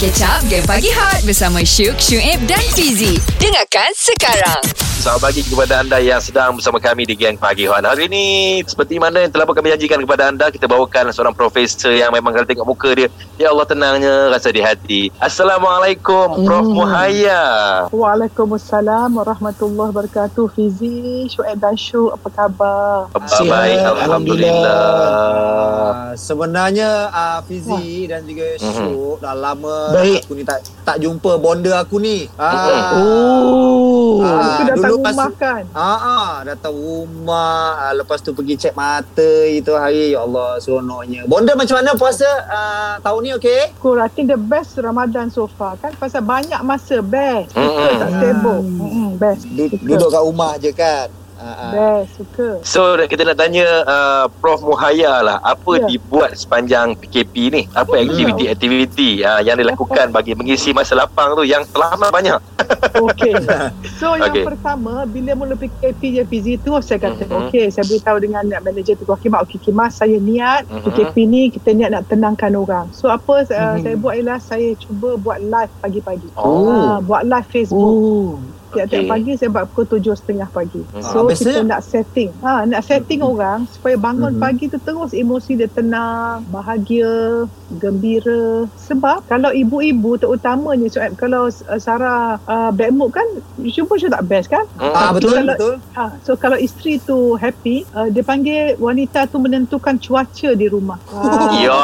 Up Game Pagi Hot Bersama Syuk, Syuib dan Fizi. Dengarkan sekarang Selamat pagi kepada anda yang sedang bersama kami di Geng Pagi Hot. Hari ini, seperti mana yang telah kami janjikan kepada anda, kita bawakan seorang profesor yang memang kalau tengok muka dia, ya Allah tenangnya rasa di hati. Assalamualaikum, Prof. Hmm. Muhaya. Waalaikumsalam warahmatullahi wabarakatuh. Fizi, Syuib dan Syuk, apa khabar? Baik, Alhamdulillah. Uh, sebenarnya uh, Fizi dan juga Mhm. Syuk dah lama Baik. aku ni tak tak jumpa bonda aku ni. Ah. Oh. Ah, Itu datang pas- rumah kan? Ah, ah, datang rumah ah, Lepas tu pergi cek mata Itu hari Ya Allah seronoknya Bonda macam mana puasa ah, Tahun ni okey? Cool, I think the best Ramadan so far kan? Pasal banyak masa, best. Mm-mm. tak stable. Mm-mm, best. Du-. Duduk kat rumah je kan. Best, suka. So, kita nak tanya uh, Prof. Muhaya lah, apa Ya. dibuat sepanjang PKP ni? Apa aktiviti-aktiviti uh, yang dilakukan bagi mengisi masa lapang tu yang selamat banyak? Okey. So yang Okey. pertama bila mula PKP je Fizi tu saya kata Mhm. okey saya beritahu dengan manager tu okey okay, mas saya niat Mhm. PKP ni kita niat nak tenangkan orang. So apa uh, Mhm. saya buat ialah saya cuba buat live pagi-pagi. Oh. Ah, buat live Facebook. Oh. Tiap-tiap Okey. pagi saya buat pukul tujuh setengah pagi. Hmm. So Ah, kita nak setting. Ha, nak setting orang supaya bangun Mhm. pagi tu terus emosi dia tenang, bahagia, gembira. Sebab kalau ibu-ibu terutamanya Suhaib, kalau uh, Sarah uh, bad mood kan, jumpa je tak best kan? Hmm. Ah, betul, Kalau- betul Ha, so kalau isteri tu happy, uh, dia panggil wanita tu menentukan cuaca di rumah. Ah. Ya,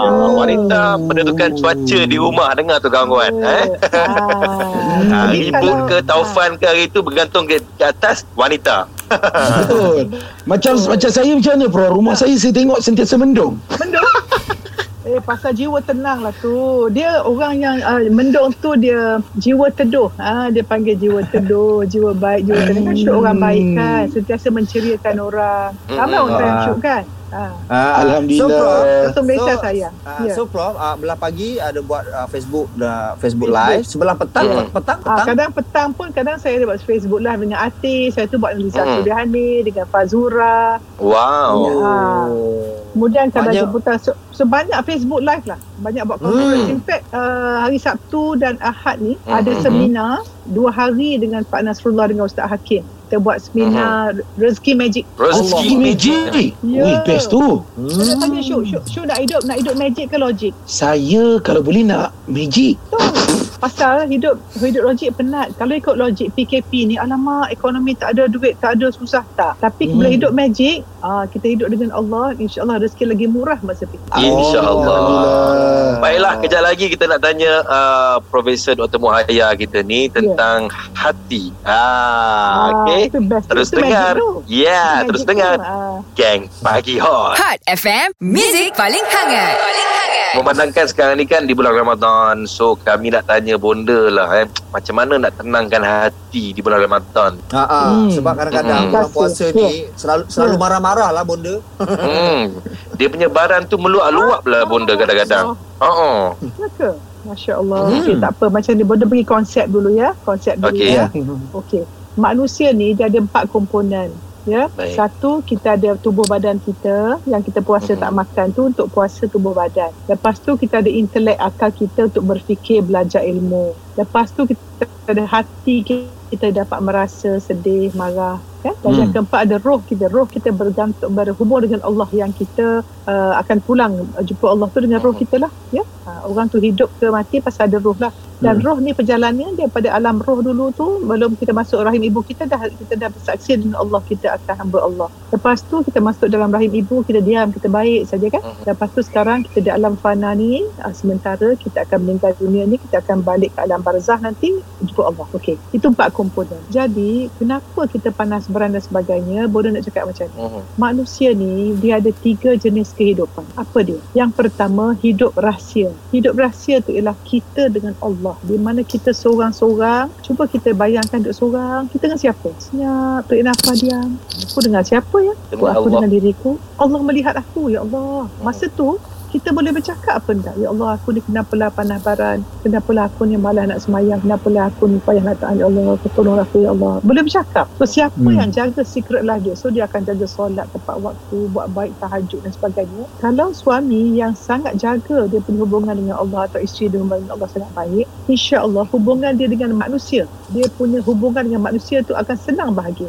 Ya. wanita menentukan cuaca di rumah dengar tu kawan-kawan. Eh? Ah. Ha, Jadi ribut kalau- ke taufan ke hari tu bergantung ke, ke atas wanita. Betul. Macam macam saya macam mana bro? Rumah saya saya tengok sentiasa mendung. Mendung. Eh pasal jiwa tenang lah tu. Dia orang yang uh, mendung tu dia jiwa teduh. Ah dia panggil jiwa teduh, jiwa baik, jiwa tenang kan syuk orang baik kan. Sentiasa menceriakan orang. Ramai orang yang Ah. syuk kan. Ah. Ah, Alhamdulillah. So Prof Malaysia so, saya. ah, Ya. So Prof ah, Belah pagi ada buat ah, Facebook dah Facebook Facebook. live Sebelah petang Hmm. Petang Ah, Petang kadang petang pun kadang saya ada buat Facebook live dengan artis. Saya tu buat dengan Lisa Hmm. Suryani, dengan Fazura. Wow. Ah. Kemudian kadang Banyak. jemputan so, so banyak Facebook live lah. Banyak buat conference. Hmm. In fact uh, hari Sabtu dan Ahad ni Hmm, ada hmm, seminar dua hari dengan Pak Nasrullah dengan Ustaz Hakim. Kita buat seminar Rezeki Magic. Rezeki Allah magic. Ya. Wih, best tu. Saya hmm. tanya Syuk, Syuk, Syuk nak hidup nak hidup magic ke logik? Saya kalau boleh nak magic. Tu. Pasal hidup hidup logik penat. Kalau ikut logik PKP ni alamak ekonomi tak ada duit, tak ada susah tak. Tapi Hmm. bila hidup magic, ah kita hidup dengan Allah, insya-Allah rezeki lagi murah masa PKP. InsyaAllah. Alhamdulillah. Baiklah, kejap lagi kita nak tanya uh, Profesor Dr. Muhaya kita ni tentang hati. Ah, okey. itu best. Terus Itu dengar. Ya, Itu terus magic dengar. Ah. Geng Pagi Hot. Hot FM Music paling hangat Paling hangat Memandangkan sekarang ni kan di bulan Ramadan So kami nak tanya bonda lah eh. Macam mana nak tenangkan hati di bulan Ramadan Ah, ah. Hmm. Sebab kadang-kadang Hmm. Bulan puasa ni Selalu selalu Ya. marah-marah lah bonda hmm. Dia punya baran tu meluap-luap lah bonda kadang-kadang Oh, Oh, ya ke? Masya Allah. Hmm. Okey, tak apa. Macam ni, Bonda bagi konsep dulu ya. Konsep dulu Okey. ya. Okey. Manusia ni dia ada empat komponen. Ya. Baik. Satu, kita ada tubuh badan kita yang kita puasa Mhm. tak makan tu untuk puasa tubuh badan. Lepas tu kita ada intelek akal kita untuk berfikir, belajar ilmu. Lepas tu kita ada hati kita dapat merasa sedih, marah. Kan? Dan yang Hmm. keempat ada roh kita. Roh kita bergantung berhubung dengan Allah yang kita uh, akan pulang uh, jumpa Allah tu dengan roh Mhm. kita lah. Ya? Uh, orang tu hidup ke mati pasal ada roh lah. Dan Hmm. roh ni perjalanannya daripada alam roh dulu tu belum kita masuk rahim ibu kita dah kita dah bersaksi dengan Allah kita akan hamba Allah. Lepas tu kita masuk dalam rahim ibu kita diam kita baik saja kan. Mhm. Lepas tu sekarang kita di alam fana ni uh, sementara kita akan meninggal dunia ni kita akan balik ke alam barzah nanti jumpa Allah. Okey. Itu empat komponen. Jadi kenapa kita panas beran dan sebagainya? Boleh nak cakap macam ni. hmm. Manusia ni dia ada tiga jenis kehidupan. Apa dia? Yang pertama hidup rahsia. Hidup rahsia tu ialah kita dengan Allah. Di mana kita seorang-seorang. Cuba kita bayangkan duduk seorang. Kita dengan siapa? Senyap, tarik nafas diam. Aku dengan siapa ya? Aku Allah. dengan diriku. Allah melihat aku ya Allah. Masa tu kita boleh bercakap apa enggak? Ya Allah aku ni kenapalah panah baran kenapalah aku ni malas nak semayang? Kenapalah aku ni payah nak taat? Ya Allah aku tolong aku ya Allah. Boleh bercakap. So siapa Hmm. yang jaga secret lah dia so dia akan jaga solat tepat waktu buat baik tahajud dan sebagainya. Kalau suami yang sangat jaga dia punya hubungan dengan Allah atau isteri dia hubungan dengan Allah sangat baik insya Allah hubungan dia dengan manusia dia punya hubungan dengan manusia tu akan senang bahagia.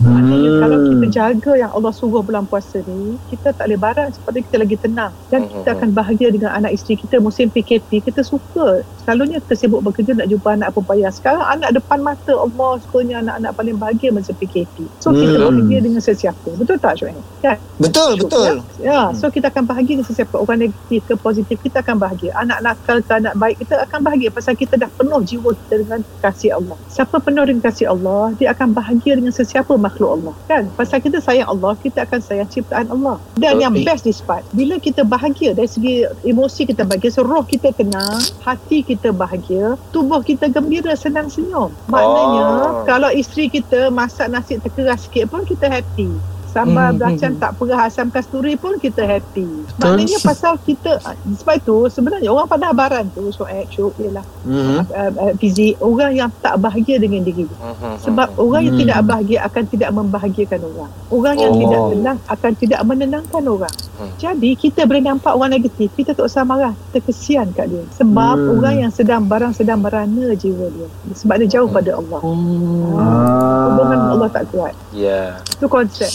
Maknanya Hmm. kalau kita jaga yang Allah suruh bulan puasa ni, kita tak boleh barang sebab kita lagi tenang. Dan Hmm, kita akan bahagia dengan anak isteri kita musim PKP. Kita suka. Selalunya kita sibuk bekerja nak jumpa anak apa payah. Sekarang anak depan mata Allah sukanya anak-anak paling bahagia masa PKP. So kita Hmm. bahagia dengan sesiapa. Betul tak Syuib? Kan? Betul, betul. Ya, so kita akan bahagia dengan sesiapa. Orang negatif ke positif, kita akan bahagia. Anak nakal ke anak baik, kita akan bahagia pasal kita dah penuh jiwa kita dengan kasih Allah. Siapa penuh dengan kasih Allah, dia akan bahagia dengan sesiapa makhluk Allah. Kan? Pasal kita sayang Allah, kita akan sayang ciptaan Allah. Dan yang Betul. best this part, bila kita bahagia dari segi emosi kita bahagia, so roh kita tenang, hati kita bahagia, tubuh kita gembira, senang senyum. Maknanya, Oh. kalau isteri kita masak nasi terkeras sikit pun kita happy. Sambal Hmm, belacan hmm. tak perah asam kasturi pun kita happy. Betul. Maknanya pasal kita sebab itu sebenarnya orang pada baran tu Syuib, Syuib ialah Hmm. uh, uh, fizik orang yang tak bahagia dengan diri dia. Mhm, Sebab mhm. orang yang Hmm. tidak bahagia akan tidak membahagiakan orang. Orang yang Oh. tidak tenang akan tidak menenangkan orang. Hmm. Jadi kita boleh nampak orang negatif, kita tak usah marah, kita kesian kat dia. Sebab Hmm. orang yang sedang barang sedang merana jiwa dia. Sebab dia jauh Hmm. pada Allah. Ah. Hubungan dengan Allah tak kuat. Ya. Konsep. Itu konsep.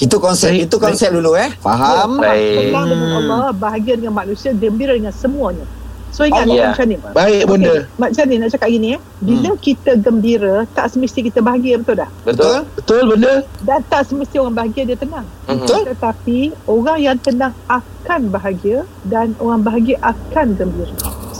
Itu konsep, Baik, itu konsep dulu eh. Faham? Baik. Tenang dengan Hmm. Allah, bahagia dengan manusia, gembira dengan semuanya. So ingat oh, macam ni. Baik bonda. Okay, macam ni nak cakap gini eh. Bila kita gembira, tak semesti kita bahagia betul dah. Betul? Betul bonda? Dan tak semesti orang bahagia dia tenang. Mhm. Betul. Tetapi orang yang tenang akan bahagia dan orang bahagia akan gembira.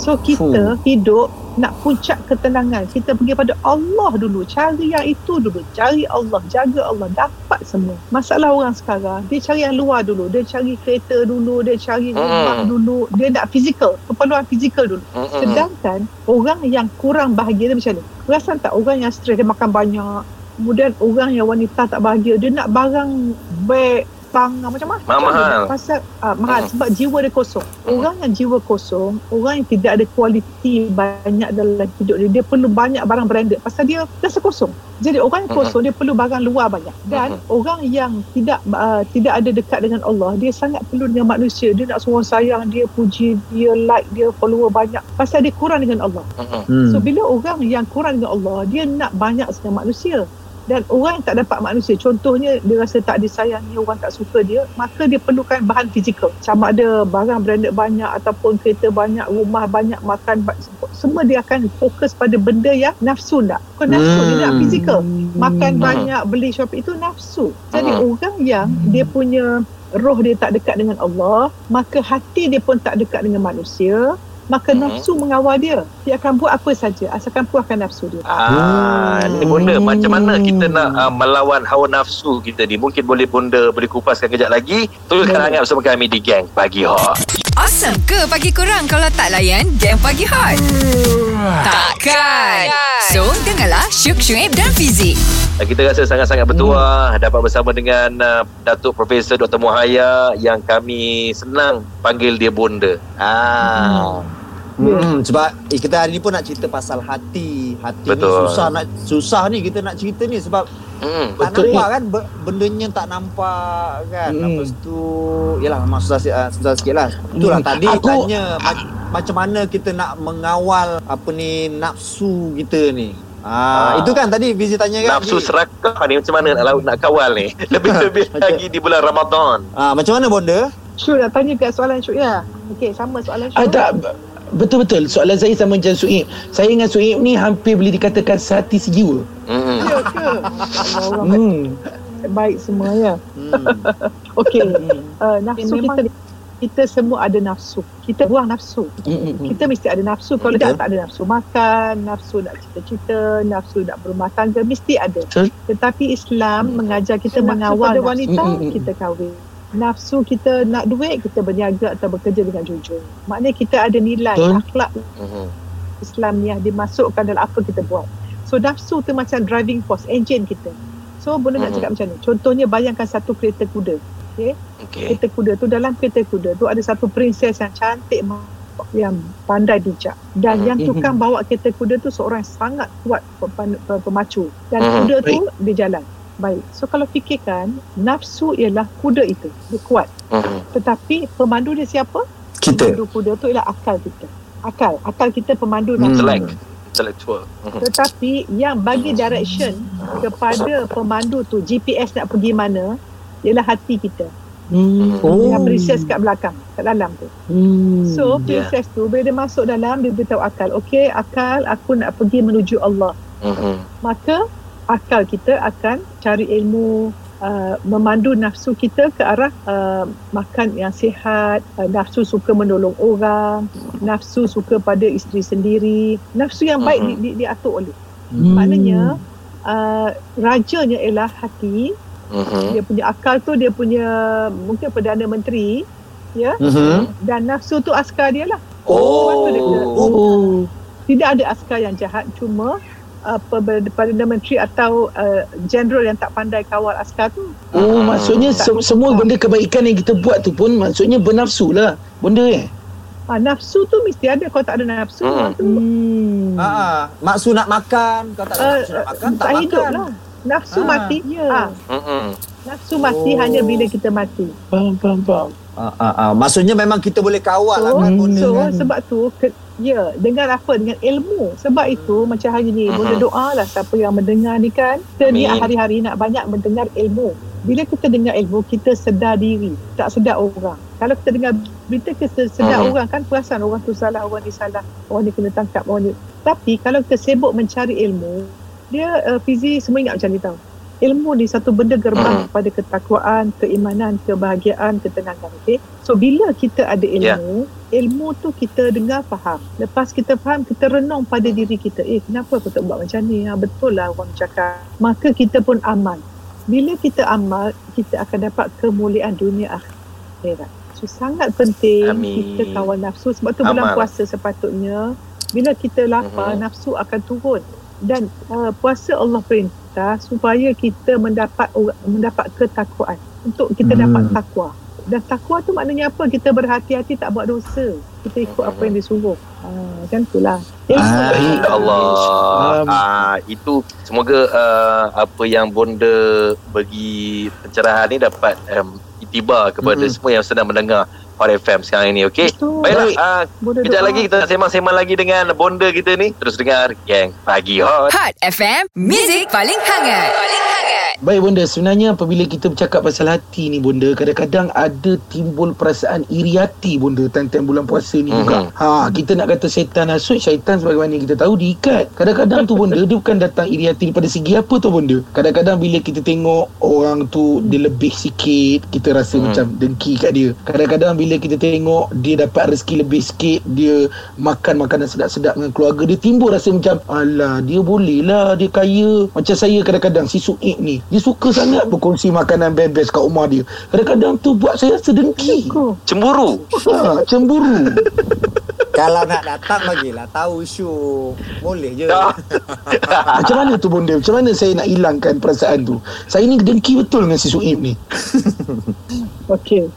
So kita hidup nak puncak ketenangan. Kita pergi pada Allah dulu. Cari yang itu dulu. Cari Allah. Jaga Allah. Dapat semua. Masalah orang sekarang, dia cari yang luar dulu. Dia cari kereta dulu. Dia cari rumah Hmm. dulu. Dia nak fizikal. Keperluan fizikal dulu. Mhm. Sedangkan orang yang kurang bahagia dia macam ni. Perasan tak orang yang stres dia makan banyak. Kemudian orang yang wanita tak bahagia dia nak barang beg tang macam mana? Mahal. Pasal uh, mahal Hmm. sebab jiwa dia kosong. Hmm. Orang yang jiwa kosong, orang yang tidak ada kualiti banyak dalam hidup dia, dia perlu banyak barang branded pasal dia rasa kosong. Jadi orang yang Hmm. kosong dia perlu barang luar banyak. Dan orang yang tidak uh, tidak ada dekat dengan Allah, dia sangat perlu dengan manusia. Dia nak semua sayang, dia puji, dia like, dia follower banyak pasal dia kurang dengan Allah. Mhm. Hmm. So bila orang yang kurang dengan Allah, dia nak banyak dengan manusia. Dan orang yang tak dapat manusia, contohnya dia rasa tak disayangi, orang tak suka dia, maka dia perlukan bahan fizikal. Sama ada barang branded banyak ataupun kereta banyak, rumah banyak, makan semua dia akan fokus pada benda yang nafsu tak. Bukan nafsu, dia nak Hmm. fizikal. Makan Hmm. banyak, beli shopping itu nafsu. Jadi Hmm. orang yang dia punya roh dia tak dekat dengan Allah, maka hati dia pun tak dekat dengan manusia, maka Hmm. nafsu mengawal dia. Dia akan buat apa saja asalkan puaskan nafsu dia. Ah, ni bonda macam mana kita nak uh, melawan hawa nafsu kita ni? Mungkin boleh bonda boleh kupaskan kejap lagi. Teruskan hangat bersama kami di Gang Pagi Hot. Awesome ke pagi kurang kalau tak layan game pagi hot? Takkan. So, dengarlah Syuk Syuib dan Fizik. Kita rasa sangat-sangat bertuah dapat bersama dengan uh, Datuk Profesor Dr. Muhaya yang kami senang panggil dia bonda. Ah. Hmm, sebab eh, kita hari ni pun nak cerita pasal hati. Hati Betul. ni susah nak susah ni kita nak cerita ni sebab Hmm. tak Betul. nampak kan be- bendanya tak nampak kan. Hmm. Lepas tu yalah memang susah ah, susah sikit lah. Itulah Hmm. tadi Aku- tanya ma- macam mana kita nak mengawal apa ni nafsu kita ni. Ah, Ah. itu kan tadi Fizi tanya kan. Nafsu Fizi? serakah ni macam mana nak laut nak kawal ni? Lebih-lebih Macam- lagi di bulan Ramadan. Ah, macam mana bonda? Syuk nak tanya kat soalan Syuk ya? Okey, sama soalan Syuk. Ah, tak, betul-betul. Soalan saya sama macam Suib. Saya dengan Suib ni hampir boleh dikatakan sehati sejiwa. Hmm. Ya ke? Orang Hmm. baik semua ya. Hmm. Okey, uh, nafsu kita kita semua ada nafsu. Kita buang nafsu. Hmm, hmm, Kita mesti ada nafsu. Kalau Betul. tidak tak ada nafsu makan, nafsu nak cita-cita, nafsu nak berumah tangga mesti ada. Betul. Tetapi Islam mengajar kita Nafsu mengawal pada wanita, Mm, mm, mm. kita kahwin. Nafsu kita nak duit, kita berniaga atau bekerja dengan jujur. Maknanya kita ada nilai, Betul. akhlak Hmm. Islam ni yang dimasukkan dalam apa kita buat. So nafsu tu macam driving force, engine kita. So boleh nak Mhm. cakap macam ni. Contohnya bayangkan satu kereta kuda. okey Okey. kereta kuda tu dalam kereta kuda tu ada satu princess yang cantik yang pandai bijak dan Mhm. yang tukang bawa kereta kuda tu seorang yang sangat kuat pemacu dan Mhm. kuda tu dia jalan baik so kalau fikirkan nafsu ialah kuda itu dia kuat Mhm. tetapi pemandu dia siapa Kita. pemandu kuda tu ialah akal kita akal akal kita pemandu Hmm. nafsu Intellect. Intellectual. Mhm. tetapi yang bagi direction kepada pemandu tu GPS nak pergi mana ialah hati kita Hmm. Oh. yang princess kat belakang kat dalam tu Hmm. So Ya. princess tu bila dia masuk dalam dia beritahu akal, okey akal aku nak pergi menuju Allah. Mhm. Maka akal kita akan cari ilmu uh, memandu nafsu kita ke arah uh, makan yang sihat, uh, nafsu suka menolong orang, nafsu suka pada isteri sendiri, nafsu yang baik Mhm. di, di, diatur oleh. Hmm. Maknanya uh, rajanya ialah hati, Mhm. dia punya akal tu dia punya mungkin perdana menteri ya Mhm. dan nafsu tu askar dia lah. Oh. Dia kena- Oh. tidak ada askar yang jahat cuma uh, per- Perdana Menteri atau uh, general yang tak pandai kawal askar tu Oh, Hmm. maksudnya se- semua benda kebaikan yang kita buat tu pun maksudnya bernafsu lah. Benda eh. uh, nafsu tu mesti ada kalau tak ada nafsu Hmm. hmm. tu Hmm. Ha ah, maksud nak makan, kalau tak ada uh, maksud nak makan, tak tak hidup makan. lah nafsu Ah, mati ya. Ah, Mhm. nafsu mati Oh. hanya bila kita mati Faham, faham, faham. Ah, ah, ah. Maksudnya memang kita boleh kawal lah So, kan benda so kan. sebab tu ke, ya dengan apa? Dengan ilmu. Sebab itu macam hari ni boleh doa lah siapa yang mendengar ni kan. Kita ni Amin. hari-hari nak banyak mendengar ilmu. Bila kita dengar ilmu kita sedar diri. Tak sedar orang. Kalau kita dengar berita kita sedar Mhm. orang kan. Perasan orang tu salah orang ni salah. Orang ni kena tangkap orang ni. Tapi kalau kita sibuk mencari ilmu dia uh, Fizi semua ingat macam ni tau ilmu ni satu benda gerbang Mhm. kepada ketakwaan, keimanan, kebahagiaan, ketenangan. Okay? So bila kita ada ilmu, ilmu tu kita dengar faham. Lepas kita faham, kita renung pada diri kita. Eh, kenapa aku tak buat macam ni? Ha, betul lah orang cakap. Maka kita pun amal. Bila kita amal, kita akan dapat kemuliaan dunia akhirat. So sangat penting Amin. kita kawal nafsu. Sebab tu bulan puasa sepatutnya, bila kita lapar, Mhm. nafsu akan turun. Dan uh, puasa Allah perintah supaya kita mendapat mendapat ketakwaan untuk kita Hmm. dapat takwa. Dan takwa tu maknanya apa? Kita berhati-hati tak buat dosa. Kita ikut apa yang disuruh. Ah, kan itulah. Ah, lah. Allah. Um, Ah, itu semoga uh, apa yang bonda bagi pencerahan ni dapat um, itibar kepada Mm-mm. semua yang sedang mendengar Hot FM sekarang ini. Okey. Baiklah, Baik. Boleh kejap doa. lagi kita nak sembang-sembang lagi dengan bonda kita ni. Terus dengar Gang Pagi Hot. Hot FM, Music paling hangat. Paling hangat. Baik bonda, sebenarnya apabila kita bercakap pasal hati ni bonda, kadang-kadang ada timbul perasaan iri hati bonda time-time bulan puasa ni Mhm. juga. Ha, kita nak kata setan hasut, syaitan sebagaimana kita tahu diikat. Kadang-kadang tu bonda, dia bukan datang iri hati daripada segi apa tu bonda. Kadang-kadang bila kita tengok orang tu dia lebih sikit, kita rasa Mhm. macam dengki kat dia. Kadang-kadang bila kita tengok dia dapat rezeki lebih sikit, dia makan makanan sedap-sedap dengan keluarga, dia timbul rasa macam alah dia boleh lah, dia kaya. Macam saya kadang-kadang si Suik ni, dia suka sangat berkongsi makanan best-best kat rumah dia. Kadang-kadang tu buat saya rasa dengki. Aku. Cemburu. Ha, cemburu. Kalau nak datang bagilah tahu isu. Boleh je. Dah. Macam mana tu bonda? Macam mana saya nak hilangkan perasaan tu? Saya ni dengki betul dengan si Suib ni. Okey.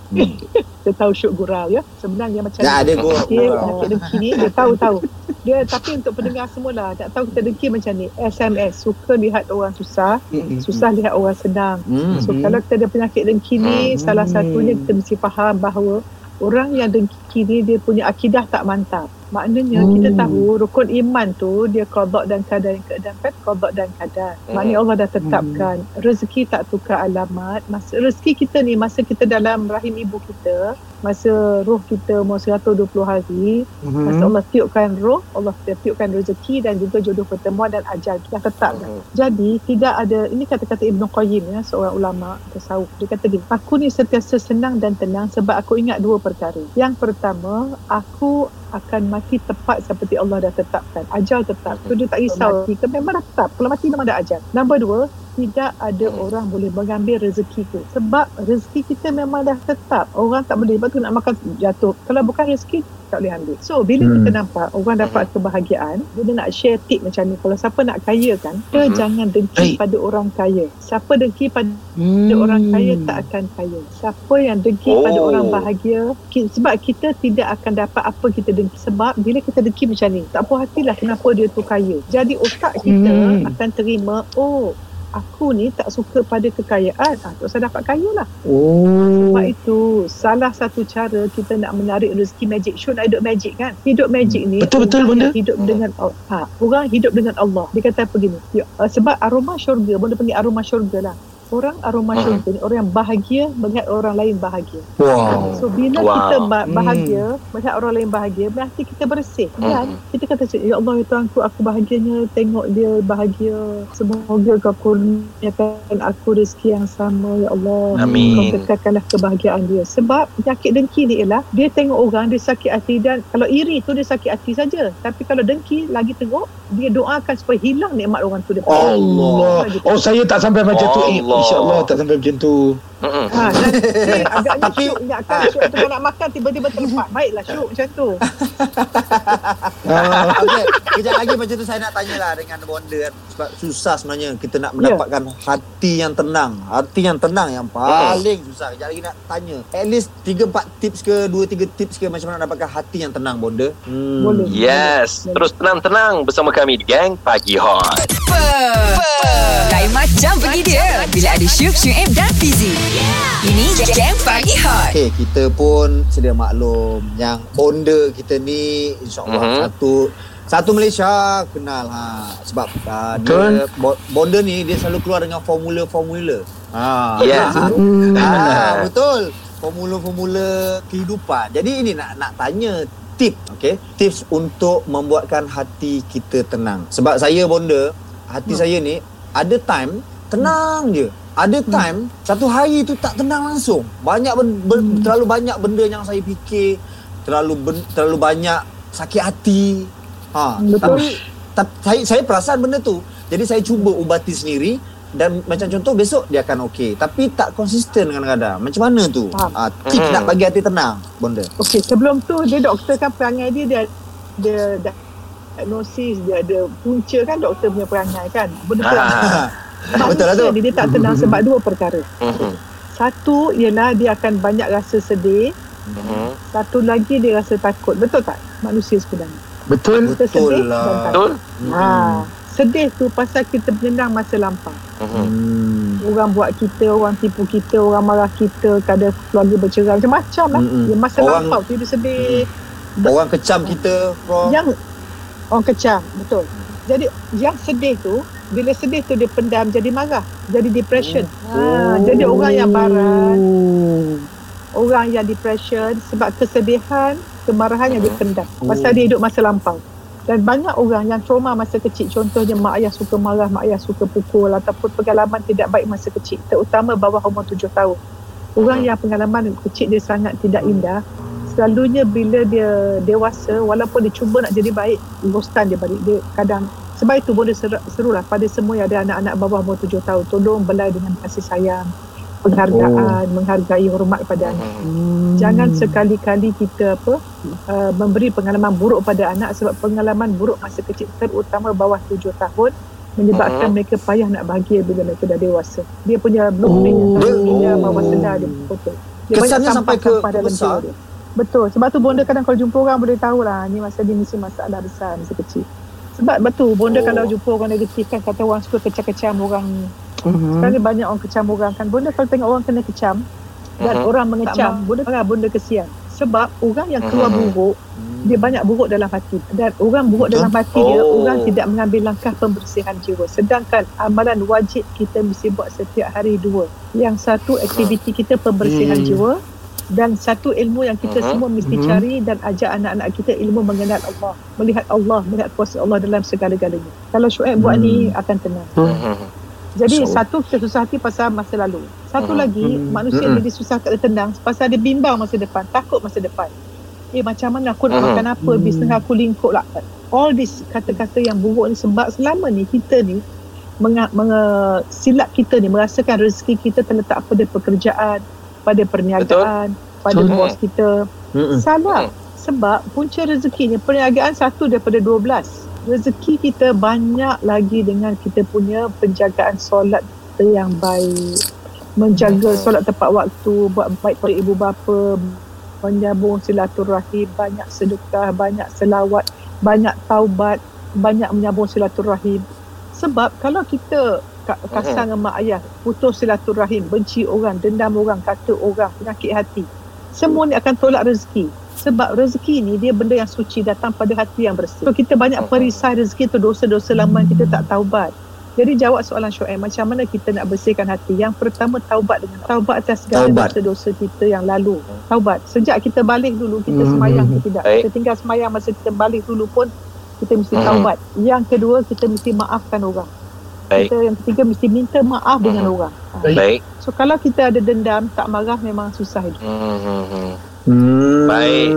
Dia tahu syuk gurau ya. Sebenarnya macam ni. dia gurau. Okey, penyakit dengki ni dia tahu tahu. Dia tapi untuk pendengar semula tak tahu kita dengki macam ni. SMS suka lihat orang susah, susah lihat orang senang. So kalau kita ada penyakit dengki ni salah satunya kita mesti faham bahawa orang yang dengki ni dia punya akidah tak mantap. Maknanya Hmm. kita tahu rukun iman tu dia qada dan qadar yang keadaan kan qada dan qadar. Hmm. Maknanya Allah dah tetapkan rezeki tak tukar alamat. Masa rezeki kita ni masa kita dalam rahim ibu kita, masa roh kita umur 120 hari, Mhm. masa Allah tiupkan roh, Allah tiupkan rezeki dan juga jodoh pertemuan dan ajal dah tetap dah. Jadi tidak ada ini kata-kata Ibnu Qayyim ya seorang ulama tasawuf dia kata gini aku ni sentiasa senang dan tenang sebab aku ingat dua perkara yang pertama aku akan mati tepat seperti Allah dah tetapkan. Ajal tetap. So dia tak risau. Mati ke memang dah tetap. Kalau mati memang ada ajal nombor dua tidak ada orang boleh mengambil rezeki tu sebab rezeki kita memang dah tetap orang tak boleh lepas tu nak makan jatuh kalau bukan rezeki tak boleh ambil so bila Hmm. kita nampak orang dapat kebahagiaan dia nak share tip macam ni kalau siapa nak kaya kan dia Mhm. jangan dengki Baik. pada orang kaya siapa dengki pada Hmm. orang kaya tak akan kaya siapa yang dengki Oh. pada orang bahagia ki- sebab kita tidak akan dapat apa kita dengki sebab bila kita dengki macam ni tak puas hatilah kenapa dia tu kaya jadi otak kita Hmm. akan terima oh aku ni tak suka pada kekayaan. Ah, tak usah dapat kaya lah. Oh. sebab itu salah satu cara kita nak menarik rezeki magic. Show nak hidup magic kan? Hidup magic ni Betul, betul, orang benda. hidup dengan Al- ha, orang hidup dengan Allah. Dia kata apa gini? Ya, uh, sebab aroma syurga benda panggil aroma syurga lah orang aroma Hmm. syurga ni orang yang bahagia melihat orang lain bahagia Wow. So bila Wow. kita Hmm. bahagia, melihat orang lain bahagia, hati kita bersih. Dan Hmm. kita kata, Ya Allah, ya Tuhanku, aku bahagianya tengok dia bahagia. Semoga kau kurniakan aku rezeki yang sama, Ya Allah. Amin. Kau kekalkanlah kebahagiaan dia. Sebab penyakit dengki ni ialah, dia tengok orang, dia sakit hati dan kalau iri tu dia sakit hati saja. Tapi kalau dengki, lagi tengok, dia doakan supaya hilang nikmat orang tu. Dia Allah. Oh saya tak sampai macam tu. Eh, Allah. InsyaAllah tak sampai macam tu. Mm-mm. Ha, dan dia agaknya syuk ingatkan syuk tengah nak makan tiba-tiba terlepas. Baiklah syuk macam tu. Ah. Okey, kejap lagi macam tu saya nak tanya lah dengan bonda kan. Sebab susah sebenarnya kita nak Ya. mendapatkan hati yang tenang. Hati yang tenang yang paling susah. Kejap lagi nak tanya. At least 3-4 tips ke, 2-3 tips ke macam mana nak dapatkan hati yang tenang bonda. Hmm. Boleh. Yes, terus tenang-tenang bersama kami di Gang Pagi Hot. Lain macam pergi dia Bila ada Syuk, Syuib dan Fizi Ini Gang Pagi Hot Okay, kita pun sedia maklum yang bonda kita ni insyaAllah Mhm. satu satu Malaysia kenal ha sebab uh, dia bonda ni dia selalu keluar dengan formula-formula. Ha. Ya. Hmm. Ah, betul. Formula-formula kehidupan. Jadi ini nak nak tanya tip, okey? Tips untuk membuatkan hati kita tenang. Sebab saya bonda, hati Hmm. saya ni ada time tenang je. Ada time satu hari tu tak tenang langsung. Banyak ben, ben, Hmm. terlalu banyak benda yang saya fikir, terlalu ben, terlalu banyak sakit hati. Ha, Betul. tapi tapi saya saya perasan benda tu. Jadi saya cuba ubati sendiri dan macam contoh besok dia akan okey tapi tak konsisten kadang-kadang macam mana tu Faham. ah, tips Mhm. nak bagi hati tenang bonda Okey, sebelum tu dia doktor kan perangai dia dia dia diagnosis, dia ada punca kan doktor punya perangai kan. Benda tu. Ah. betul lah tu ni dia tak tenang sebab dua perkara. Mhm. Satu ialah dia akan banyak rasa sedih, Mhm. satu lagi dia rasa takut. Betul tak? Manusia sebenarnya. Betul. Kita Betul sedih lah. dan takut. Betul? Ha, sedih tu pasal kita menyenang masa lampau. Mhm. hmm. Orang buat kita, orang tipu kita, orang marah kita, kadang keluarga bercerai, macam-macam lah. Mm-mm. Dia masa Orang- lampau tu dia sedih. orang kecam kita from yang orang kecam betul jadi yang sedih tu bila sedih tu dia pendam jadi marah jadi depression. Ha, jadi orang yang barat orang yang depression sebab kesedihan kemarahan yang dipendam pasal dia hidup masa lampau. Dan banyak orang yang trauma masa kecil. Contohnya mak ayah suka marah mak ayah suka pukul ataupun pengalaman tidak baik masa kecil. Terutama bawah umur tujuh tahun. Orang yang pengalaman kecil dia sangat tidak indah. Selalunya bila dia dewasa walaupun dia cuba nak jadi baik ghostan dia balik. Dia kadang sebab itu boleh seru, serulah pada semua yang ada anak-anak bawah umur tujuh tahun tolong belai dengan kasih sayang penghargaan menghargai hormat pada anak Mhm. jangan sekali-kali kita apa uh, memberi pengalaman buruk pada anak sebab pengalaman buruk masa kecil terutama bawah tujuh tahun menyebabkan Mhm. mereka payah nak bahagia bila mereka dah dewasa dia punya blueprint Oh. oh. dia bawah sedar dia betul dia Kesannya sampai ke- besar. dia. Betul. Sebab tu bonda kadang kalau jumpa orang boleh tahu lah ni masa dia mesti masalah besar masa kecil. Sebab betul bonda Oh. kalau jumpa orang negatif kan kata orang suka kecam-kecam orang ni. Mhm. Sekarang ni banyak orang kecam orang kan. Bonda kalau tengok orang kena kecam dan Mhm. orang mengecam, bonda marah, bonda kesian. Sebab orang yang keluar Mhm. buruk, dia banyak buruk dalam hati. Dan orang buruk Betul. dalam hati dia, Oh. orang tidak mengambil langkah pembersihan jiwa. Sedangkan amalan wajib kita mesti buat setiap hari dua. Yang satu aktiviti kita pembersihan Hmm. jiwa dan satu ilmu yang kita Mhm. semua mesti Mhm. cari dan ajak anak-anak kita ilmu mengenal Allah, melihat Allah, melihat kuasa Allah dalam segala-galanya. Kalau Syuaib buat ni akan tenang. Mhm. Jadi So- satu kita susah hati pasal masa lalu. Satu Mhm. lagi Mhm. manusia Mhm. jadi susah tak tenang pasal dia bimbang masa depan, takut masa depan. Eh macam mana aku nak Mhm. makan apa, Mhm. bisnes aku lingkup lah. All this kata-kata yang buruk ni sebab selama ni kita ni menga, menga, silap kita ni merasakan rezeki kita terletak pada pekerjaan, pada perniagaan, pada Betul. bos kita. Salah. Sebab punca rezekinya perniagaan satu daripada 12. Rezeki kita banyak lagi dengan kita punya penjagaan solat yang baik. Menjaga Hmm. solat tepat waktu, buat baik pada ibu bapa, menyambung silaturahim, banyak sedekah, banyak selawat, banyak taubat, banyak menyambung silaturahim. Sebab kalau kita kasar dengan mak ayah, putus silaturahim, benci orang, dendam orang, kata orang, penyakit hati, semua ni akan tolak rezeki. Sebab rezeki ni dia benda yang suci datang pada hati yang bersih. So kita banyak perisai rezeki tu dosa-dosa lama yang kita tak taubat. Jadi jawab soalan Shoaib, macam mana kita nak bersihkan hati? Yang pertama taubat dengan taubat atas segala Taubat. dosa-dosa kita yang lalu. Taubat. Sejak kita balik dulu kita Hmm. semayang ke tidak? Baik. Kita tinggal semayang masa kita balik dulu pun kita mesti Hmm. taubat. Yang kedua kita mesti maafkan orang. Baik. Kita yang ketiga mesti minta maaf dengan Hmm. orang. Ha. Baik. Baik. So kalau kita ada dendam, tak marah memang susah hidup. Hmm, hmm. Baik.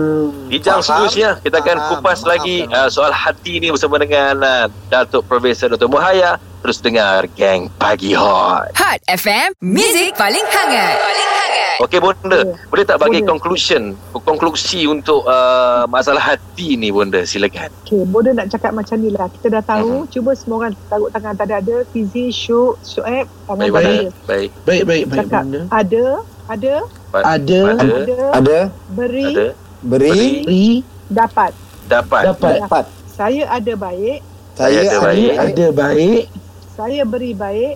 Faham. seterusnya kita akan Faham. kupas Maafkan lagi orang. uh, soal hati ni bersama dengan uh, Datuk Profesor Dr. Muhaya. Terus dengar Gang Pagi Hot. Hot FM, Music paling hangat. Paling hangat. Okey Bonda, Ya. boleh tak bagi Boleh. conclusion, konklusi untuk uh, masalah hati ni Bonda, silakan. Okay, Bodoh nak cakap macam ni lah. Kita dah tahu, Mhm. cuba semua orang taruh tangan tak ada. Fizi, Syuk, Syuib, tangan Baik, baik, ada. baik. Baik, baik, baik. Cakap. Bunda. Ada, ada, Ada, Ada, ada, Ada, beri, ada, beri, beri, dapat. dapat. dapat. dapat. Saya ada baik, Saya ada Saya baik. Saya ada baik, saya beri baik,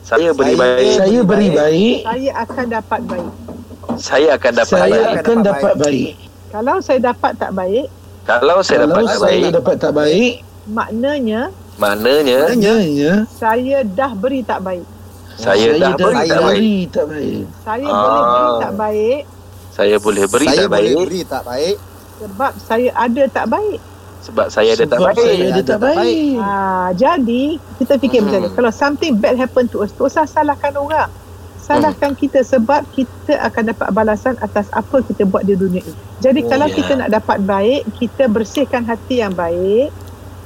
Saya beri Saya- baik, saya beri baik, saya akan dapat baik. saya akan dapat saya baik. akan dapat baik. Kalau saya dapat tak baik, Kalau saya Kalau dapat tak saya baik, dapat tak baik, maknanya maknanya maknanya saya dah beri tak baik. saya dah beri saya tak baik. beri tak baik. Saya Ah. boleh beri tak baik Saya boleh beri saya tak boleh baik beri tak baik. sebab saya ada tak baik. Sebab saya ada tak Sebab baik. Saya ada tak baik. Ah, jadi kita fikir Hmm. macam ni. Kalau something bad happen to us, tak usah salahkan orang. Salahkan kita sebab kita akan dapat balasan atas apa kita buat di dunia ini. Jadi Oh, kalau ya. kita nak dapat baik, kita bersihkan hati yang baik,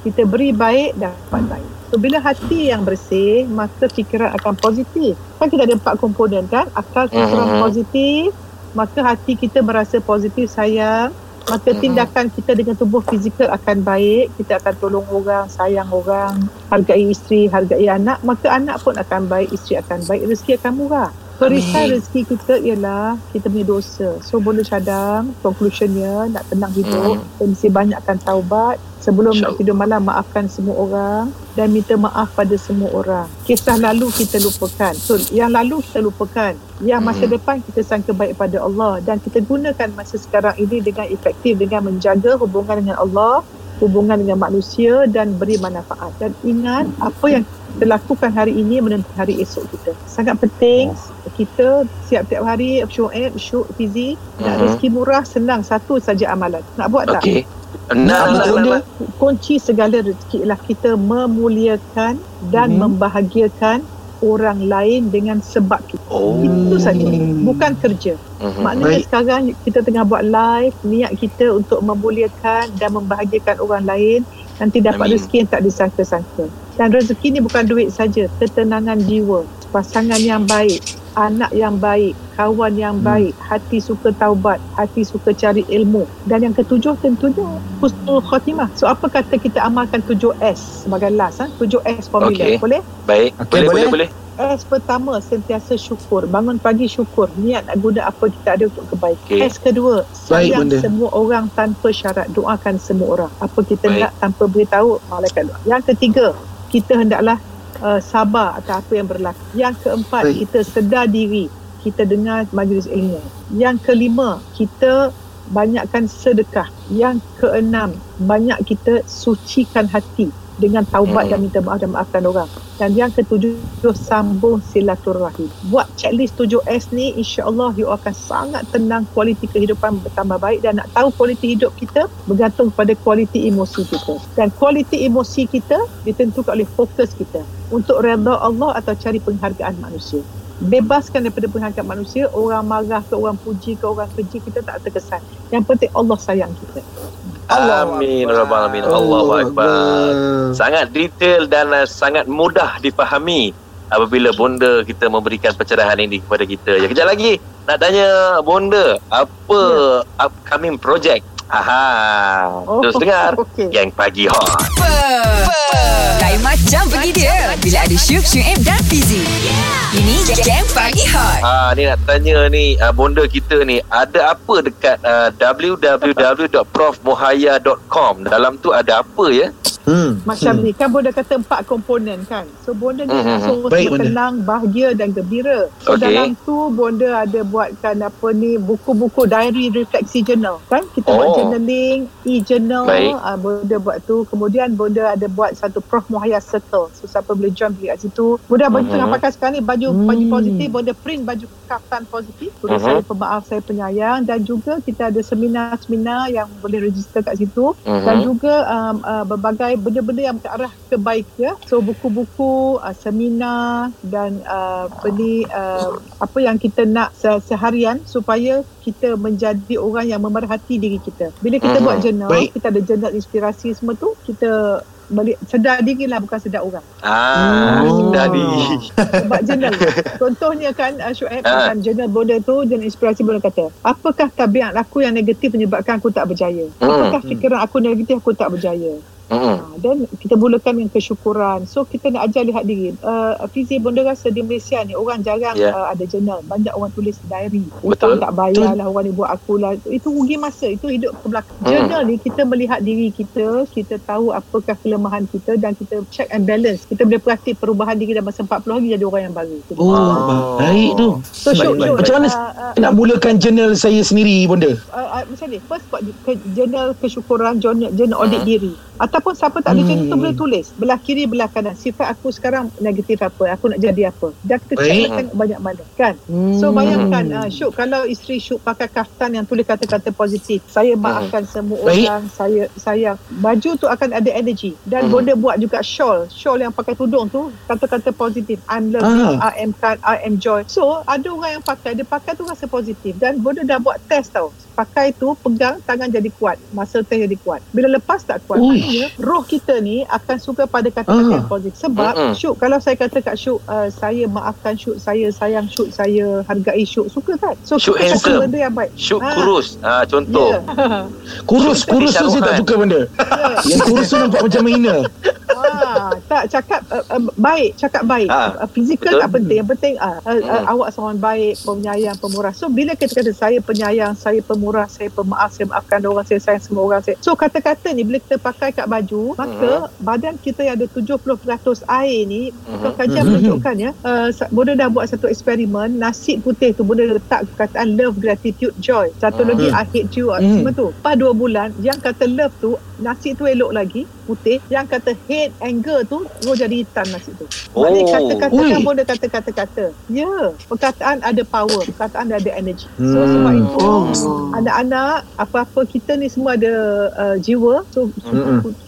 kita beri baik, dapat baik. So, bila hati yang bersih, maka fikiran akan positif. Kan kita ada empat komponen kan? Akal, fikiran Mhm. positif, maka hati kita merasa positif, sayang, maka tindakan kita dengan tubuh fizikal akan baik kita akan tolong orang sayang orang hargai isteri hargai anak maka anak pun akan baik isteri akan baik rezeki akan murah perisai rezeki kita ialah kita punya dosa. So boleh cadang conclusionnya nak tenang hidup Hmm. kita mesti banyakkan taubat. Sebelum nak tidur malam maafkan semua orang dan minta maaf pada semua orang. Kisah lalu kita lupakan. So yang lalu kita lupakan. Yang masa Hmm. depan kita sangka baik pada Allah dan kita gunakan masa sekarang ini dengan efektif dengan menjaga hubungan dengan Allah hubungan dengan manusia dan beri manfaat. Dan ingat apa yang kita lakukan hari ini menentukan hari esok kita. Sangat penting kita siap tiap hari syu'ib syuk fizi nak Mhm. rezeki murah senang satu saja amalan. Nak buat tak? Okey. Nah, nah, nah, kunci segala rezeki ialah kita memuliakan dan Mhm. membahagiakan orang lain dengan sebab kita. Oh. Itu saja. Bukan kerja. Mhm. Maknanya Baik. sekarang kita tengah buat live, niat kita untuk memuliakan dan membahagiakan orang lain nanti dapat Amin. rezeki yang tak disangka-sangka. Dan rezeki ni bukan duit saja, ketenangan jiwa, pasangan yang baik, anak yang baik, kawan yang Hmm. baik, hati suka taubat, hati suka cari ilmu. Dan yang ketujuh tentunya husnul khatimah. So apa kata kita amalkan 7S sebagai last, ha? 7S formula. Okey. Boleh? Baik. Okey, boleh, boleh, boleh. boleh. S pertama sentiasa syukur bangun pagi syukur niat nak guna apa kita ada untuk kebaikan Okey. S kedua sayang benda. semua orang tanpa syarat doakan semua orang apa kita Baik. nak tanpa beritahu malaikat doa yang ketiga kita hendaklah uh, sabar atas apa yang berlaku yang keempat Baik. kita sedar diri kita dengar majlis ilmu yang kelima kita banyakkan sedekah yang keenam banyak kita sucikan hati dengan taubat Hmm. dan minta maaf dan maafkan orang dan yang ketujuh sambung silaturahim. Buat checklist 7S ni insya-Allah you akan sangat tenang kualiti kehidupan bertambah baik dan nak tahu kualiti hidup kita bergantung pada kualiti emosi kita. Dan kualiti emosi kita ditentukan oleh fokus kita untuk redha Allah atau cari penghargaan manusia. Bebaskan daripada penghargaan manusia, orang marah ke orang puji ke orang keji kita tak terkesan. Yang penting Allah sayang kita. Allahu Amin. Rabbal Alamin Allahu Akbar Sangat detail dan uh, sangat mudah difahami apabila bonda kita memberikan pencerahan ini kepada kita. Ya, kejap lagi nak tanya bonda apa upcoming project? Aha. Oh, Terus dengar okey. Gang Pagi Hot. Lain macam pergi dia Bila ada Syuk, Syuib dan Fizi Ini Jam Pagi Hot Ah ni nak tanya ni uh, bonda kita ni ada apa dekat uh, www.profmohaya.com. Dalam tu ada apa ya? Hmm. Macam Hmm. ni kan bonda kata empat komponen kan. So bonda ni Mhm. langsung Baik, Bonda. tenang, bahagia dan gembira. So Okey. dalam tu bonda ada buatkan apa ni buku-buku diary refleksi journal kan. Kita buat Oh. journaling, e-journal, Baik. uh, bonda buat tu. Kemudian bonda ada buat satu Prof Muhaya Circle. So siapa boleh join pergi kat situ. Bonda baju Mhm. tengah pakai sekarang ni baju Hmm. baju positif, bonda print baju kaftan positif. Tulis Mhm. saya pemaaf, saya penyayang dan juga kita ada seminar-seminar yang boleh register kat situ dan Mhm. juga um, uh, berbagai benda-benda yang ke arah kebaikan so buku-buku uh, seminar dan uh, apa ni uh, apa yang kita nak se- seharian supaya kita menjadi orang yang memerhati diri kita bila kita Mhm. buat journal Baik. kita ada journal inspirasi semua tu kita balik sedar diri lah bukan sedar orang Ah, Oh. sudah di. buat journal contohnya kan uh, Syuib Ah. macam journal bonda tu journal inspirasi bonda kata apakah tabiat aku yang negatif menyebabkan aku tak berjaya Hmm. apakah fikiran aku negatif aku tak berjaya Hmm. Ha, dan kita mulakan dengan kesyukuran. So kita nak ajar lihat diri. Uh, Fizi bonda rasa di Malaysia ni orang jarang Ya. uh, ada journal. Banyak orang tulis diary. Betul. Hutang tak bayar lah orang ni buat aku lah. Itu rugi masa. Itu hidup ke belakang. Journal ni kita melihat diri kita. Kita tahu apakah kelemahan kita dan kita check and balance. Kita boleh praktik perubahan diri dalam masa 40 hari jadi orang yang baru. Oh, Ah. baik tu. So Syuk, Baik, Syuk, baik. Macam mana uh, uh, Nak mulakan journal saya sendiri, bonda. uh, uh, macam ni first buat ke, journal kesyukuran journal, journal audit Hmm. diri ataupun siapa tak ada Hmm. journal tu boleh tulis. Belah kiri belah kanan. Sifat aku sekarang negatif apa? Aku nak jadi apa? Dan kita check lah tengok banyak mana kan? So Hmm. bayangkan uh, Syuk kalau isteri Syuk pakai kaftan yang tulis kata-kata positif saya maafkan semua Baik. orang saya sayang baju tu akan ada energy. Dan Hmm. bonda buat juga shawl. Shawl yang pakai tudung tu kata-kata positif. I'm loving Ah. I am kind I am joy. So ada orang yang pakai dia pakai tu rasa positif. Dan bonda dah buat test tau. Pakai tu pegang tangan jadi kuat. Muscle test jadi kuat. Bila lepas tak kuat Ui. maknanya roh kita ni akan suka pada kata-kata Ah. yang positif sebab Mm-mm. Syuk kalau saya kata kat Syuk uh, saya maafkan Syuk saya sayang Syuk saya hargai Syuk suka kan so Syuk kita handsome. benda yang baik Syuk Ah. kurus. Ah, contoh. Ya. Kurus, kurus tu saya tak suka benda. Ya. Yang kurus tu nampak macam menghina. Ah, tak cakap uh, uh, baik, cakap baik. Ah, Uh, fizikal betul. tak penting. Yang penting uh, uh, uh, Hmm. awak seorang baik, penyayang, pemurah. So bila kita kata saya penyayang, saya pemurah, saya pemaaf, saya maafkan orang, saya sayang semua orang. Saya. So kata-kata ni bila kita pakai kat baju, maka badan kita yang ada 70% air ni, Mhm. kajian Mhm. menunjukkan ya, uh, Bonda dah buat satu eksperimen, nasi putih tu Bonda letak perkataan love, gratitude, joy. Satu Mhm. lagi I hate you, Mhm. semua tu. Lepas dua bulan, yang kata love tu, nasi tu elok lagi, putih. Yang kata hate, anger tu, terus jadi hitam nasi tu. Oh. Maknanya kata-kata Ui. kan Bonda kata kata-kata. Ya, perkataan ada power, perkataan ada energy. So Hmm. sebab itu, Oh. anak-anak, apa-apa kita ni semua ada uh, jiwa, so suka,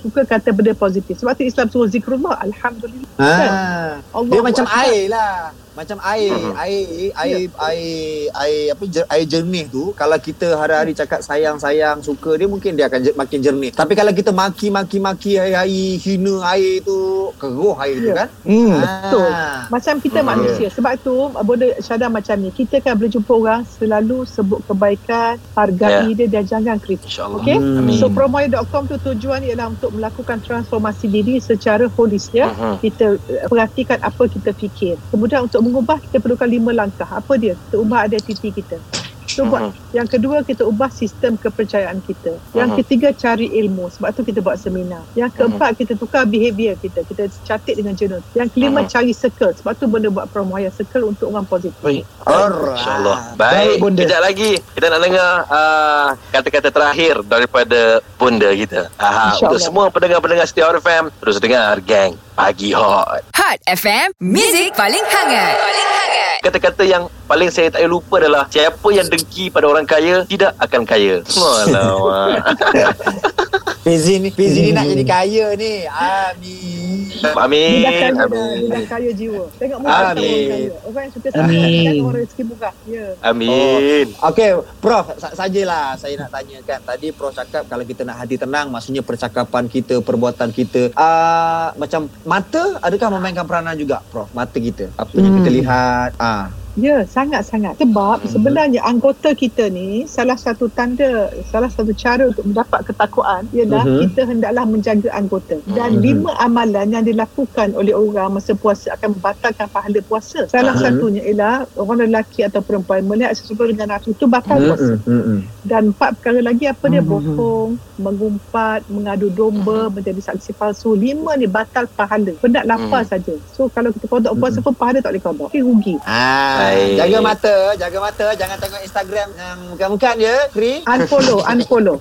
suka kata benda positif. Sebab tu Islam suruh zikrullah, Alhamdulillah. Ah. Allah Dia macam air lah. Macam air, Mhm. air, air, air, air apa jer- air jernih tu kalau kita hari-hari cakap sayang sayang suka dia mungkin dia akan je- makin jernih. Tapi kalau kita maki maki maki hari-hari hina air tu keruh air tu Ya. kan. Hmm. Betul. Ah. Macam kita Hmm. manusia. Sebab tu Bonda Syada macam ni. Kita kan bila jumpa orang selalu sebut kebaikan, hargai dia dan jangan kritik. InsyaAllah. Okey? Hmm. Amin. So promoy.com tu tujuan ialah untuk melakukan transformasi diri secara holis ya. Mhm. Kita uh, perhatikan apa kita fikir. Kemudian untuk mengubah kita perlukan lima langkah. Apa dia? Kita ubah identiti kita. So buat Mhm. yang kedua kita ubah sistem kepercayaan kita. Yang Mhm. ketiga cari ilmu. Sebab tu kita buat seminar. Yang keempat kita tukar behavior kita. Kita catat dengan journal. Yang kelima Mhm. cari circle. Sebab tu benda buat promoya circle untuk orang positif. Baik. Alright. InsyaAllah. Baik, Baik, Bonda. Kejap lagi kita nak dengar uh, kata-kata terakhir daripada Bonda kita. Aha, untuk semua pendengar-pendengar setia Hot FM, terus dengar Gang Pagi Hot. Hot FM, Music paling hangat. Paling hangat. Kata-kata yang paling saya tak lupa adalah siapa yang dengki pada orang kaya tidak akan kaya. Alamak. Fizi ni, Fizi ni nak jadi kaya ni. Amin. Amin. Dah. Amin. Dah kaya jiwa. Tengok muka Amin. orang kaya. Orang yang suka sangat Amin. kan orang rezeki murah. Ya. Amin. Okey, Prof, sa- sajalah saya nak tanya kan. Tadi Prof cakap kalau kita nak hati tenang, maksudnya percakapan kita, perbuatan kita. Uh, macam mata, adakah memainkan peranan juga, Prof? Mata kita. Apa yang kita Hmm. lihat. Ah, Ya, sangat-sangat. Sebab Mhm. sebenarnya anggota kita ni salah satu tanda, salah satu cara untuk mendapat ketakwaan ialah Mhm. kita hendaklah menjaga anggota. Dan Mhm. lima amalan yang dilakukan oleh orang masa puasa akan membatalkan pahala puasa. Salah Mhm. satunya ialah orang lelaki atau perempuan melihat sesuatu dengan nafsu itu batal puasa. Mm-mm, mm-mm. Dan empat perkara lagi apa dia? Mhm. Bohong, mengumpat, mengadu domba, menjadi saksi palsu. Lima ni batal pahala. Penat lapar Mhm. saja. So kalau kita kodok puasa pun pahala tak boleh kodok. Okay, rugi. Ah, Baik. jaga mata, jaga mata, jangan tengok Instagram yang bukan-bukan je, Kri. Unfollow, unfollow.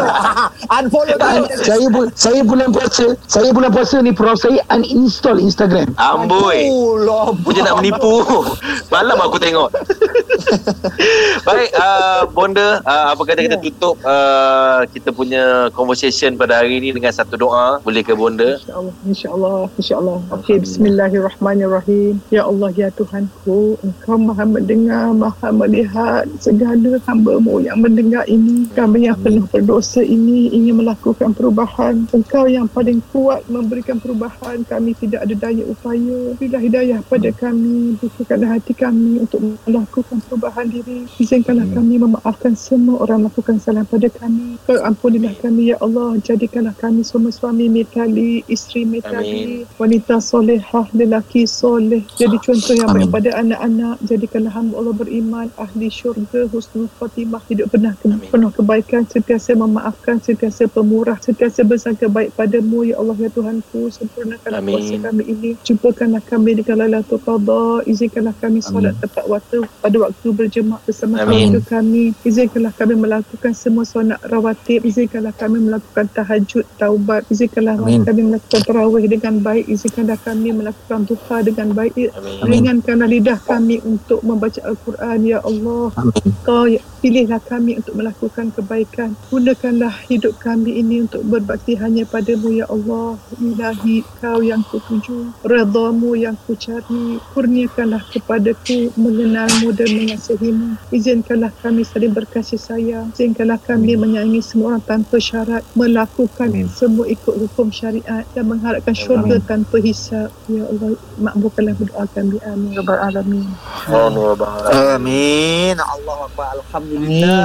Unfollow An- tu. saya bu- saya bulan puasa, saya bulan puasa ni Prof saya uninstall Instagram. Amboi. Allah. Punya nak menipu. Malam aku tengok. Baik, uh, Bonda, uh, apa kata kita Ya. tutup uh, kita punya conversation pada hari ini dengan satu doa. Boleh ke Bonda? InsyaAllah, insyaAllah, insyaAllah. Okey, bismillahirrahmanirrahim. Ya Allah, ya Tuhanku, Engkau maha mendengar, maha melihat segala hamba-Mu yang mendengar ini. Kami yang penuh berdosa ini ingin melakukan perubahan. Engkau yang paling kuat memberikan perubahan. Kami tidak ada daya upaya. Berilah hidayah pada kami. Bukakanlah hati kami untuk melakukan perubahan diri. Izinkanlah kami memaafkan semua orang melakukan salah pada kami. Kau ampunilah kami, Ya Allah. Jadikanlah kami semua suami mitali, isteri mitali, wanita solehah, lelaki soleh. Jadi contoh yang baik pada anak-anak. Jadikanlah hamba Allah beriman, ahli syurga, husnul khatimah, hidup pernah ke- penuh kebaikan, sentiasa memaafkan, sentiasa pemurah, sentiasa bersangka baik padamu, Ya Allah, Ya Tuhanku. Sempurnakanlah Amin. puasa kami ini. Jumpakanlah kami dengan Lailatul Qadar. Izinkanlah kami solat tepat waktu pada waktu berjemaah bersama keluarga kami. Izinkanlah kami melakukan semua solat rawatib. Izinkanlah kami melakukan tahajud, taubat. Izinkanlah Amin. kami melakukan tarawih dengan baik. Izinkanlah kami melakukan duha dengan baik. Amin. Ringankanlah lidah kami untuk membaca Al-Quran, Ya Allah. Amin. Kau pilihlah kami untuk melakukan kebaikan. Gunakanlah hidup kami ini untuk berbakti hanya padamu, Ya Allah. Ilahi, kau yang kutuju. Redamu yang ku cari. Kurniakanlah kepadaku mengenalmu dan mengasihimu. Izinkanlah kami saling berkasih sayang. Izinkanlah kami menyayangi semua orang tanpa syarat. Melakukan Amin. semua ikut hukum syariat dan mengharapkan syurga tanpa hisap. Ya Allah, makbulkanlah berdoa kami. Amin. Rabbal Alamin. Amin. Allah Akbar. Alhamdulillah.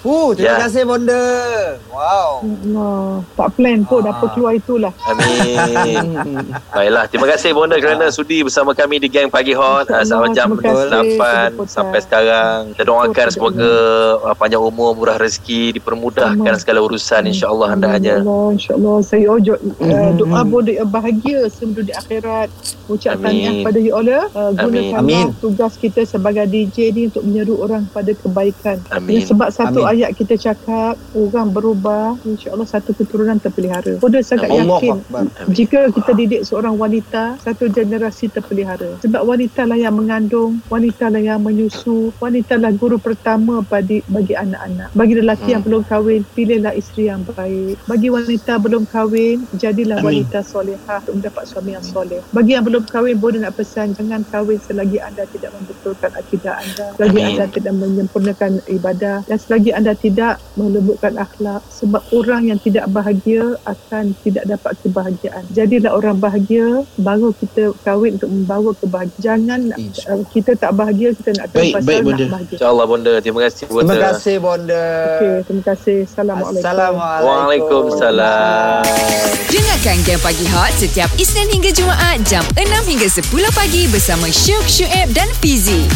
Uh, terima Ya. kasih Bonda. Wow. Allah. Tak plan pun Ah. dapat keluar itulah. Amin. Baiklah, terima kasih Bonda kerana sudi bersama kami di Gang Pagi Hot uh, selama jam Terima kasih 8 kepada sampai sekarang. Kita doakan semoga uh, panjang umur, murah rezeki, dipermudahkan Amin. segala urusan insya-Allah hendaknya. InsyaAllah, insyaAllah. Saya ojo uh, Mhm. doa bodoh yang bahagia sebelum di akhirat. Ucap Amin. tahniah pada you all. Uh, Amin. Amin. tugas kita sebagai DJ ni untuk menyeru orang pada kebaikan. Amin. Ya, sebab satu Amin. ayat kita cakap orang berubah, insyaAllah satu keturunan terpelihara. Bodoh sangat Amin. Allah yakin Akbar. jika kita didik seorang wanita, satu generasi terpelihara. Sebab wanita lah yang mengandung, wanita lah yang menyusu, wanita lah guru pertama bagi, bagi anak-anak. Bagi lelaki Hmm. yang belum kahwin, pilihlah isteri yang baik. Bagi wanita belum kahwin, jadilah Amin. wanita solehah untuk mendapat suami yang soleh. Bagi yang belum kahwin, boleh nak pesan, jangan kahwin selagi anda tidak membetulkan akidah anda. Selagi Amin. anda tidak menyempurnakan ibadah dan selagi anda tidak melembutkan akhlak. Sebab orang yang tidak bahagia akan tidak dapat kebahagiaan. Jadilah orang bahagia, baru kita kahwin untuk membawa kebahagiaan. Jangan Insya- uh, kita tak bahagia, kita nak kahwin Baik, pasal baik, nak Bonda. bahagia. InsyaAllah Bonda. Terima kasih Bonda. Terima kasih Bonda. Okey, terima kasih. Assalamualaikum. Assalamualaikum. Waalaikumsalam. Dengarkan Game Pagi Hot setiap Isnin hingga Jumaat jam 6 hingga 10 pagi bersama Syuk, Syuib dan Fizi.